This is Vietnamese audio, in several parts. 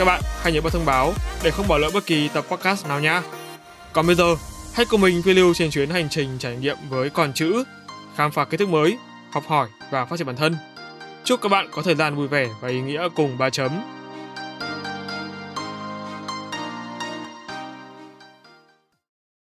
Các bạn hãy nhớ bật thông báo để không bỏ lỡ bất kỳ tập podcast nào nha. Còn bây giờ, hãy cùng mình phiêu lưu trên chuyến hành trình trải nghiệm với con chữ, khám phá kiến thức mới, học hỏi và phát triển bản thân. Chúc các bạn có thời gian vui vẻ và ý nghĩa cùng ba chấm.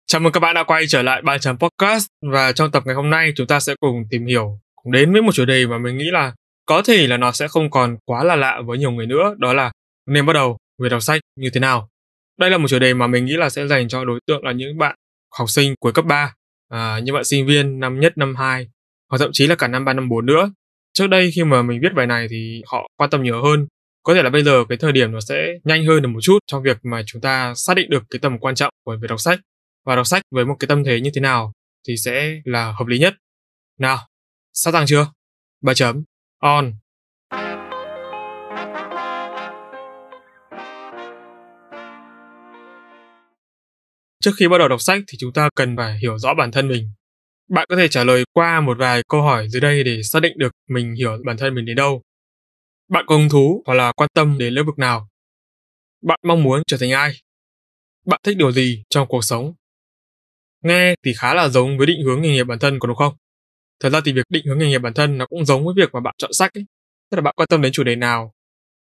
Chào mừng các bạn đã quay trở lại ba chấm podcast và trong tập ngày hôm nay chúng ta sẽ cùng tìm hiểu cùng đến với một chủ đề mà mình nghĩ là có thể là nó sẽ không còn quá là lạ với nhiều người nữa đó là nên bắt đầu việc đọc sách như thế nào đây là một chủ đề mà mình nghĩ là sẽ dành cho đối tượng là những bạn học sinh cuối cấp 3, à, những bạn sinh viên năm nhất, năm 2, hoặc thậm chí là cả năm 3, năm 4 nữa. Trước đây khi mà mình viết bài này thì họ quan tâm nhiều hơn. Có thể là bây giờ cái thời điểm nó sẽ nhanh hơn được một chút trong việc mà chúng ta xác định được cái tầm quan trọng của việc đọc sách và đọc sách với một cái tâm thế như thế nào thì sẽ là hợp lý nhất. Nào, sẵn sàng chưa? Ba chấm, on. Trước khi bắt đầu đọc sách thì chúng ta cần phải hiểu rõ bản thân mình. Bạn có thể trả lời qua một vài câu hỏi dưới đây để xác định được mình hiểu bản thân mình đến đâu. Bạn có hứng thú hoặc là quan tâm đến lĩnh vực nào? Bạn mong muốn trở thành ai? Bạn thích điều gì trong cuộc sống? Nghe thì khá là giống với định hướng nghề nghiệp bản thân có đúng không? Thật ra thì việc định hướng nghề nghiệp bản thân nó cũng giống với việc mà bạn chọn sách ấy. Tức là bạn quan tâm đến chủ đề nào,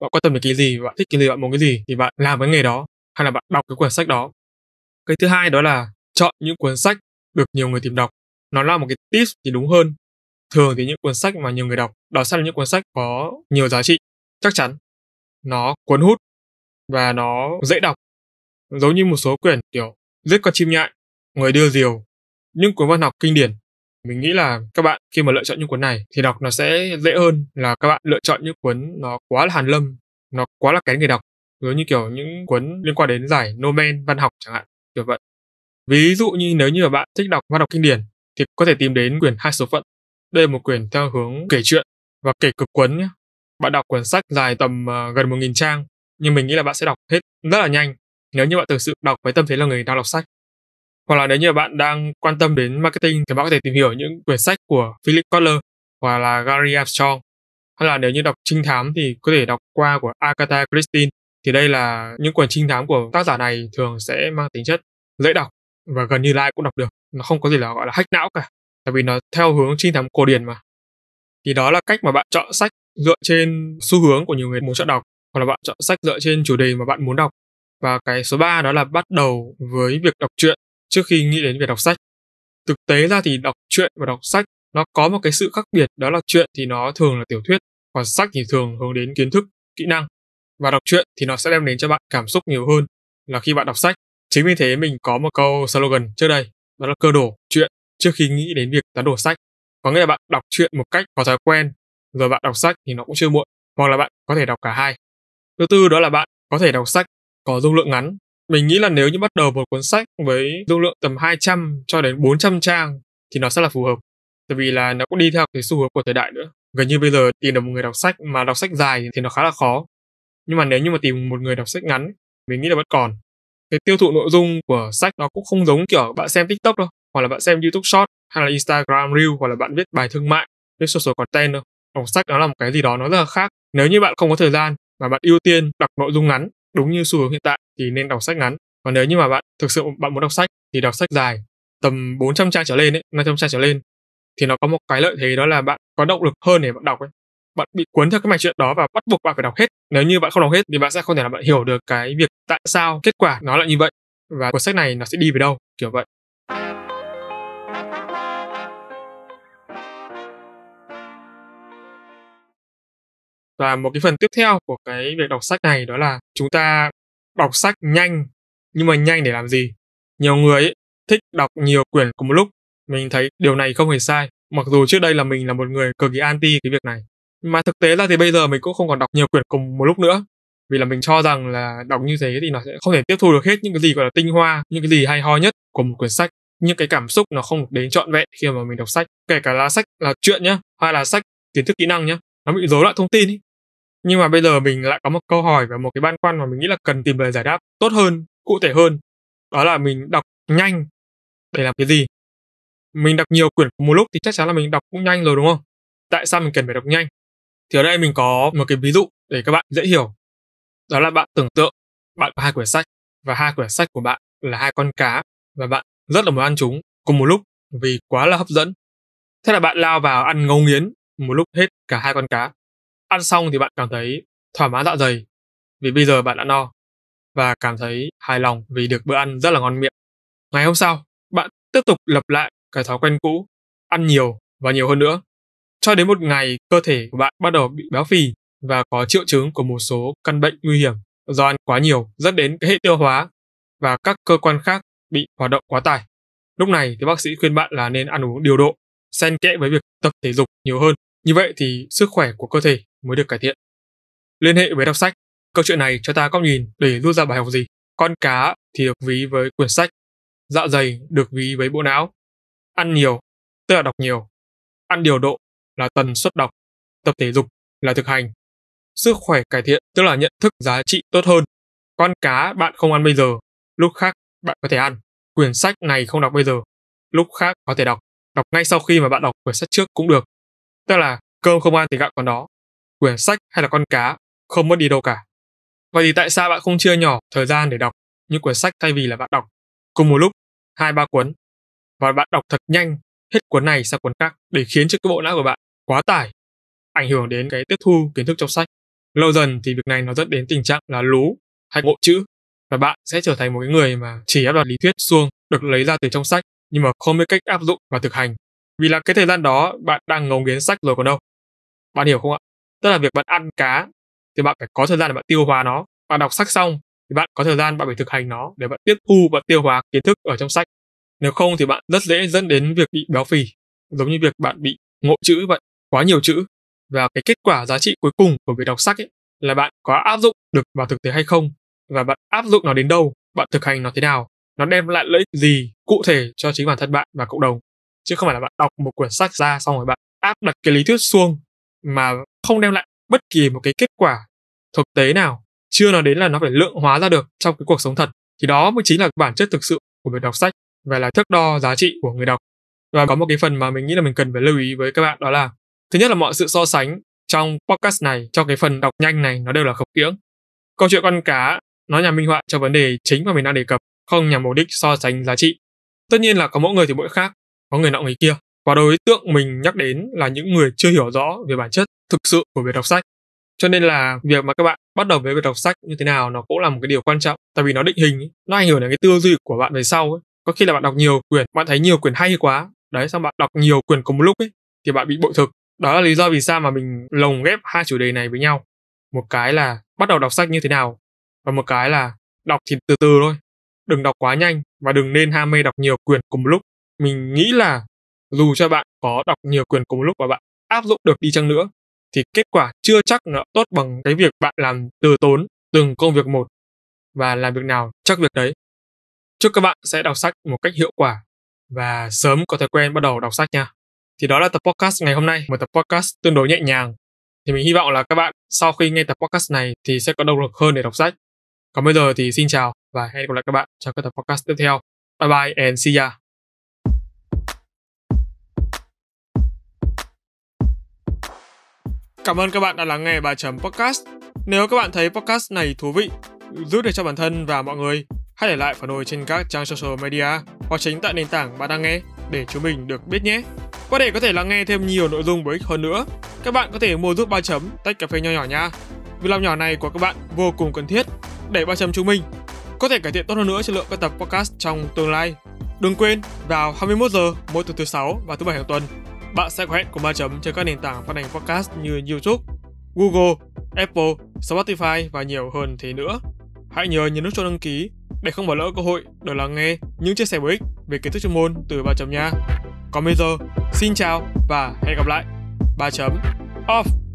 bạn quan tâm đến cái gì, bạn thích cái gì, bạn muốn cái gì thì bạn làm cái nghề đó hay là bạn đọc cái quyển sách đó cái thứ hai đó là chọn những cuốn sách được nhiều người tìm đọc. Nó là một cái tips thì đúng hơn. Thường thì những cuốn sách mà nhiều người đọc đó sẽ là những cuốn sách có nhiều giá trị, chắc chắn. Nó cuốn hút và nó dễ đọc. Giống như một số quyển kiểu giết con chim nhại, người đưa diều, những cuốn văn học kinh điển. Mình nghĩ là các bạn khi mà lựa chọn những cuốn này thì đọc nó sẽ dễ hơn là các bạn lựa chọn những cuốn nó quá là hàn lâm, nó quá là kén người đọc. Giống như kiểu những cuốn liên quan đến giải Nobel văn học chẳng hạn kiểu vậy. Ví dụ như nếu như bạn thích đọc văn học kinh điển thì có thể tìm đến quyển Hai số phận. Đây là một quyển theo hướng kể chuyện và kể cực cuốn nhé. Bạn đọc quyển sách dài tầm uh, gần 1.000 trang nhưng mình nghĩ là bạn sẽ đọc hết rất là nhanh nếu như bạn thực sự đọc với tâm thế là người đang đọc sách. Hoặc là nếu như bạn đang quan tâm đến marketing thì bạn có thể tìm hiểu những quyển sách của Philip Kotler hoặc là Gary Armstrong. Hay là nếu như đọc trinh thám thì có thể đọc qua của Agatha Christie thì đây là những quyển trinh thám của tác giả này thường sẽ mang tính chất dễ đọc và gần như ai cũng đọc được. Nó không có gì là, gọi là, hack não cả, tại vì nó theo hướng trinh thám cổ điển mà. Thì đó là cách mà bạn chọn sách dựa trên xu hướng của nhiều người muốn chọn đọc, hoặc là bạn chọn sách dựa trên chủ đề mà bạn muốn đọc. Và cái số 3 đó là bắt đầu với việc đọc truyện trước khi nghĩ đến việc đọc sách. Thực tế ra thì đọc truyện và đọc sách nó có một cái sự khác biệt, đó là truyện thì nó thường là tiểu thuyết, còn sách thì thường hướng đến kiến thức, kỹ năng. Và đọc truyện thì nó sẽ đem đến cho bạn cảm xúc nhiều hơn là khi bạn đọc sách. Chính vì thế mình có một câu slogan trước đây, đó là cơ đồ chuyện trước khi nghĩ đến việc tán đổ sách. Có nghĩa là bạn đọc truyện một cách có thói quen, rồi bạn đọc sách thì nó cũng chưa muộn, hoặc là bạn có thể đọc cả hai. Thứ tư đó là bạn có thể đọc sách có dung lượng ngắn. Mình nghĩ là nếu như bắt đầu một cuốn sách với dung lượng tầm 200 cho đến 400 trang thì nó sẽ là phù hợp. Tại vì là nó cũng đi theo cái xu hướng của thời đại nữa. Gần như bây giờ tìm được một người đọc sách mà đọc sách dài thì nó khá là khó nhưng mà nếu như mà tìm một người đọc sách ngắn mình nghĩ là vẫn còn cái tiêu thụ nội dung của sách nó cũng không giống kiểu bạn xem tiktok đâu, hoặc là bạn xem youtube short, hay là instagram reel, hoặc là bạn viết bài thương mại, viết social content đâu. Đọc sách nó là một cái gì đó nó rất là khác. Nếu như bạn không có thời gian mà bạn ưu tiên đọc nội dung ngắn đúng như xu hướng hiện tại thì nên đọc sách ngắn. Còn nếu như mà bạn thực sự bạn muốn đọc sách thì đọc sách dài, tầm 400 trang trở lên ấy 500 trang trở lên, thì nó có một cái lợi thế đó là bạn có động lực hơn để bạn đọc ấy bạn bị cuốn theo cái mạch chuyện đó và bắt buộc bạn phải đọc hết. Nếu như bạn không đọc hết thì bạn sẽ không thể nào bạn hiểu được cái việc tại sao kết quả nó lại như vậy và cuốn sách này nó sẽ đi về đâu kiểu vậy. Và một cái phần tiếp theo của cái việc đọc sách này đó là chúng ta đọc sách nhanh nhưng mà nhanh để làm gì? Nhiều người ấy, thích đọc nhiều quyển cùng một lúc. Mình thấy điều này không hề sai mặc dù trước đây là mình là một người cực kỳ anti cái việc này mà thực tế ra thì bây giờ mình cũng không còn đọc nhiều quyển cùng một lúc nữa. Vì là mình cho rằng là đọc như thế thì nó sẽ không thể tiếp thu được hết những cái gì gọi là tinh hoa, những cái gì hay ho nhất của một quyển sách. Những cái cảm xúc nó không được đến trọn vẹn khi mà mình đọc sách. Kể cả là sách là chuyện nhá, hay là sách kiến thức kỹ năng nhá, nó bị rối loạn thông tin ý. nhưng mà bây giờ mình lại có một câu hỏi và một cái băn khoăn mà mình nghĩ là cần tìm lời giải đáp tốt hơn, cụ thể hơn. Đó là mình đọc nhanh để làm cái gì? Mình đọc nhiều quyển cùng một lúc thì chắc chắn là mình đọc cũng nhanh rồi, đúng không? Tại sao mình cần phải đọc nhanh? Thì ở đây mình có một cái ví dụ để các bạn dễ hiểu. Đó là bạn tưởng tượng bạn có hai quyển sách, và hai quyển sách của bạn là hai con cá, và bạn rất là muốn ăn chúng cùng một lúc vì quá là hấp dẫn. Thế là bạn lao vào ăn ngấu nghiến một lúc hết cả hai con cá. Ăn xong thì bạn cảm thấy thỏa mãn dạ dày vì bây giờ bạn đã no và cảm thấy hài lòng vì được bữa ăn rất là ngon miệng. Ngày hôm sau, bạn tiếp tục lặp lại cái thói quen cũ, ăn nhiều và nhiều hơn nữa cho đến một ngày cơ thể của bạn bắt đầu bị béo phì và có triệu chứng của một số căn bệnh nguy hiểm do ăn quá nhiều dẫn đến cái hệ tiêu hóa và các cơ quan khác bị hoạt động quá tải. Lúc này thì bác sĩ khuyên bạn là nên ăn uống điều độ, xen kẽ với việc tập thể dục nhiều hơn. Như vậy thì sức khỏe của cơ thể mới được cải thiện. Liên hệ với đọc sách, câu chuyện này cho ta góc nhìn để rút ra bài học gì. Con cá thì được ví với quyển sách, dạ dày được ví với bộ não. Ăn nhiều, tức là đọc nhiều. Ăn điều độ là tần suất đọc, tập thể dục là thực hành. Sức khỏe cải thiện tức là nhận thức giá trị tốt hơn. Con cá bạn không ăn bây giờ, lúc khác bạn có thể ăn. Quyển sách này không đọc bây giờ, lúc khác có thể đọc. Đọc ngay sau khi mà bạn đọc quyển sách trước cũng được. Tức là cơm không ăn thì gạo còn đó. Quyển sách hay là con cá không mất đi đâu cả. Vậy thì tại sao bạn không chia nhỏ thời gian để đọc những quyển sách thay vì là bạn đọc cùng một lúc hai ba cuốn và bạn đọc thật nhanh hết cuốn này sang cuốn khác để khiến cho cái bộ não của bạn quá tải, ảnh hưởng đến cái tiếp thu kiến thức trong sách. Lâu dần thì việc này nó dẫn đến tình trạng là lú hay ngộ chữ, và bạn sẽ trở thành một cái người mà chỉ áp đặt lý thuyết suông được lấy ra từ trong sách, nhưng mà không biết cách áp dụng và thực hành. Vì là cái thời gian đó, bạn đang ngấu nghiến sách rồi còn đâu. Bạn hiểu không ạ? Tức là việc bạn ăn cá thì bạn phải có thời gian để bạn tiêu hóa nó. Bạn đọc sách xong thì bạn có thời gian bạn phải thực hành nó để bạn tiếp thu và tiêu hóa kiến thức ở trong sách. Nếu không thì bạn rất dễ dẫn đến việc bị béo phì, giống như việc bạn bị ngộ chữ vậy quá nhiều chữ. Và cái kết quả giá trị cuối cùng của việc đọc sách ấy là bạn có áp dụng được vào thực tế hay không? Và bạn áp dụng nó đến đâu? Bạn thực hành nó thế nào? Nó đem lại lợi ích gì cụ thể cho chính bản thân bạn và cộng đồng? Chứ không phải là bạn đọc một quyển sách ra xong rồi bạn áp đặt cái lý thuyết xuông mà không đem lại bất kỳ một cái kết quả thực tế nào. Chưa nói đến là nó phải lượng hóa ra được trong cái cuộc sống thật. Thì đó mới chính là bản chất thực sự của việc đọc sách và là thước đo giá trị của người đọc. Và có một cái phần mà mình nghĩ là mình cần phải lưu ý với các bạn đó là thứ nhất là mọi sự so sánh trong podcast này trong cái phần đọc nhanh này, nó đều là khập khiễng. Câu chuyện con cá, nó nhằm minh họa cho vấn đề chính mà mình đang đề cập, không nhằm mục đích so sánh giá trị. Tất nhiên là có mỗi người thì mỗi khác, có người nọ người kia. Và đối tượng mình nhắc đến là những người chưa hiểu rõ về bản chất thực sự của việc đọc sách. Cho nên là việc mà các bạn bắt đầu với việc đọc sách như thế nào nó cũng là một cái điều quan trọng, tại vì nó định hình, nó ảnh hưởng đến cái tư duy của bạn về sau ấy. có khi là bạn đọc nhiều quyển, bạn thấy nhiều quyển hay quá, đấy, xong bạn đọc nhiều quyển cùng một lúc ấy, thì bạn bị bội thực đó là lý do vì sao mà mình lồng ghép hai chủ đề này với nhau. Một cái là bắt đầu đọc sách như thế nào, và một cái là đọc thì từ từ thôi. Đừng đọc quá nhanh và đừng nên ham mê đọc nhiều quyển cùng một lúc. Mình nghĩ là dù cho bạn có đọc nhiều quyển cùng một lúc và bạn áp dụng được đi chăng nữa, thì kết quả chưa chắc nó tốt bằng cái việc bạn làm từ tốn từng công việc một. Và làm việc nào chắc việc đấy. Chúc các bạn sẽ đọc sách một cách hiệu quả và sớm có thói quen bắt đầu đọc sách nha thì đó là tập podcast ngày hôm nay một tập podcast tương đối nhẹ nhàng thì mình hy vọng là các bạn sau khi nghe tập podcast này thì sẽ có động lực hơn để đọc sách còn bây giờ thì xin chào và hẹn gặp lại các bạn trong các tập podcast tiếp theo bye bye and see ya Cảm ơn các bạn đã lắng nghe bài chấm podcast. Nếu các bạn thấy podcast này thú vị, giúp được cho bản thân và mọi người, hãy để lại phản hồi trên các trang social media hoặc chính tại nền tảng bạn đang nghe để chúng mình được biết nhé. Và để có thể lắng nghe thêm nhiều nội dung bổ ích hơn nữa, các bạn có thể mua giúp ba chấm tách cà phê nho nhỏ nha. Việc làm nhỏ này của các bạn vô cùng cần thiết để ba chấm chúng mình có thể cải thiện tốt hơn nữa chất lượng các tập podcast trong tương lai. Đừng quên vào 21 giờ mỗi tuần thứ sáu và thứ bảy hàng tuần, bạn sẽ có hẹn cùng ba chấm trên các nền tảng phát hành podcast như YouTube, Google, Apple, Spotify và nhiều hơn thế nữa. Hãy nhớ nhấn nút cho đăng ký để không bỏ lỡ cơ hội được lắng nghe những chia sẻ bổ ích về kiến thức chuyên môn từ ba chấm nha. Còn bây giờ, xin chào và hẹn gặp lại. ba chấm off.